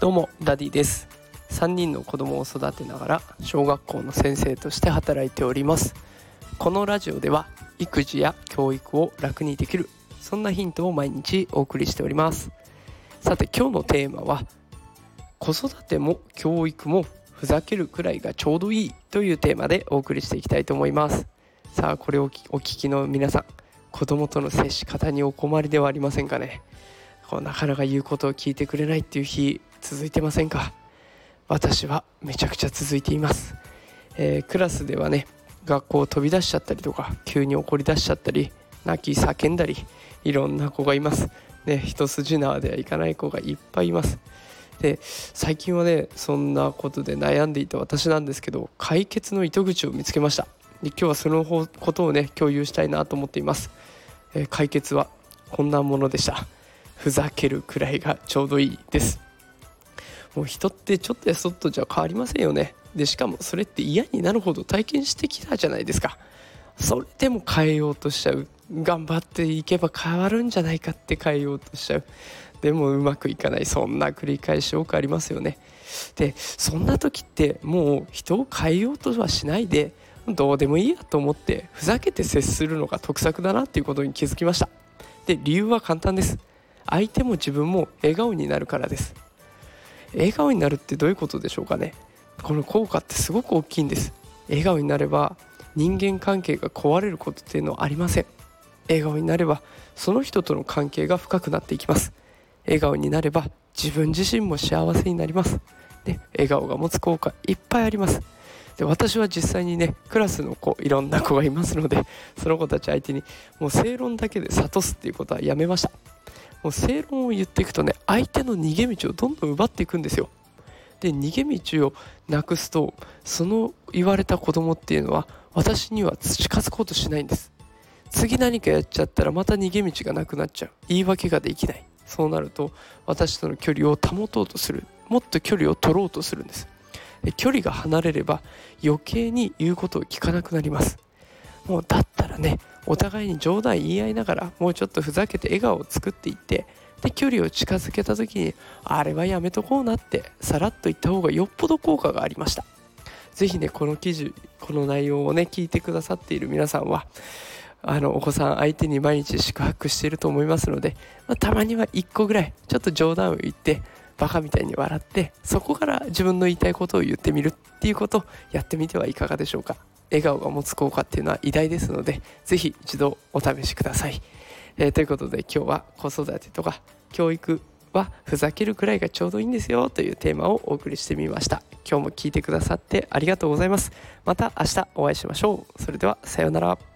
どうもダディです。3人の子供を育てながら小学校の先生として働いております。このラジオでは育児や教育を楽にできるそんなヒントを毎日お送りしております。さて今日のテーマは子育ても教育もふざけるくらいがちょうどいいというテーマでお送りしていきたいと思います。さあこれをお聞きの皆さん子供との接し方にお困りではありませんかね？こうなかなか言うことを聞いてくれないっていう日続いてませんか？私はめちゃくちゃ続いています、えー、クラスではね学校を飛び出しちゃったりとか急に怒り出しちゃったり泣き叫んだりいろんな子がいます。ね一筋縄ではいかない子がいっぱいいます。で最近はねそんなことで悩んでいた私なんですけど解決の糸口を見つけました。で今日はそのことをね共有したいなと思っています、えー、解決はこんなものでした。ふざけるくらいがちょうどいいです。もう人ってちょっとやそっとじゃ変わりませんよね。でしかもそれって嫌になるほど体験してきたじゃないですか。それでも変えようとしちゃう。頑張っていけば変わるんじゃないかって変えようとしちゃう。でもうまくいかない。そんな繰り返し多くありますよね。でそんな時ってもう人を変えようとはしないでどうでもいいやと思ってふざけて接するのが得策だなっていうことに気づきました。で理由は簡単です。相手も自分も笑顔になるからです。笑顔になるってどういうことでしょうかね。この効果ってすごく大きいんです。笑顔になれば人間関係が壊れることっていうのはありません。笑顔になればその人との関係が深くなっていきます。笑顔になれば自分自身も幸せになります。で笑顔が持つ効果いっぱいあります。で私は実際にねクラスの子いろんな子がいますので その子たち相手にもう正論だけで諭すっていうことはやめました。もう正論を言っていくとね相手の逃げ道をどんどん奪っていくんですよ。で逃げ道をなくすとその言われた子供っていうのは私には近づこうとしないんです。次何かやっちゃったらまた逃げ道がなくなっちゃう。言い訳ができない。そうなると私との距離を保とうとする。もっと距離を取ろうとするんです。距離が離れれば余計に言うことを聞かなくなります。もうだったらねお互いに冗談言い合いながらもうちょっとふざけて笑顔を作っていってで距離を近づけた時にあれはやめとこうなってさらっと言った方がよっぽど効果がありました。是非ねこの記事この内容をね聞いてくださっている皆さんはあのお子さん相手に毎日宿泊していると思いますので、まあ、たまには1個ぐらいちょっと冗談を言ってバカみたいに笑ってそこから自分の言いたいことを言ってみるっていうことをやってみてはいかがでしょうか。笑顔が持つ効果っていうのは偉大ですので是非一度お試しください、えー、ということで今日は子育てとか教育はふざけるくらいがちょうどいいんですよというテーマをお送りしてみました。今日も聞いてくださってありがとうございます。また明日お会いしましょう。それではさようなら。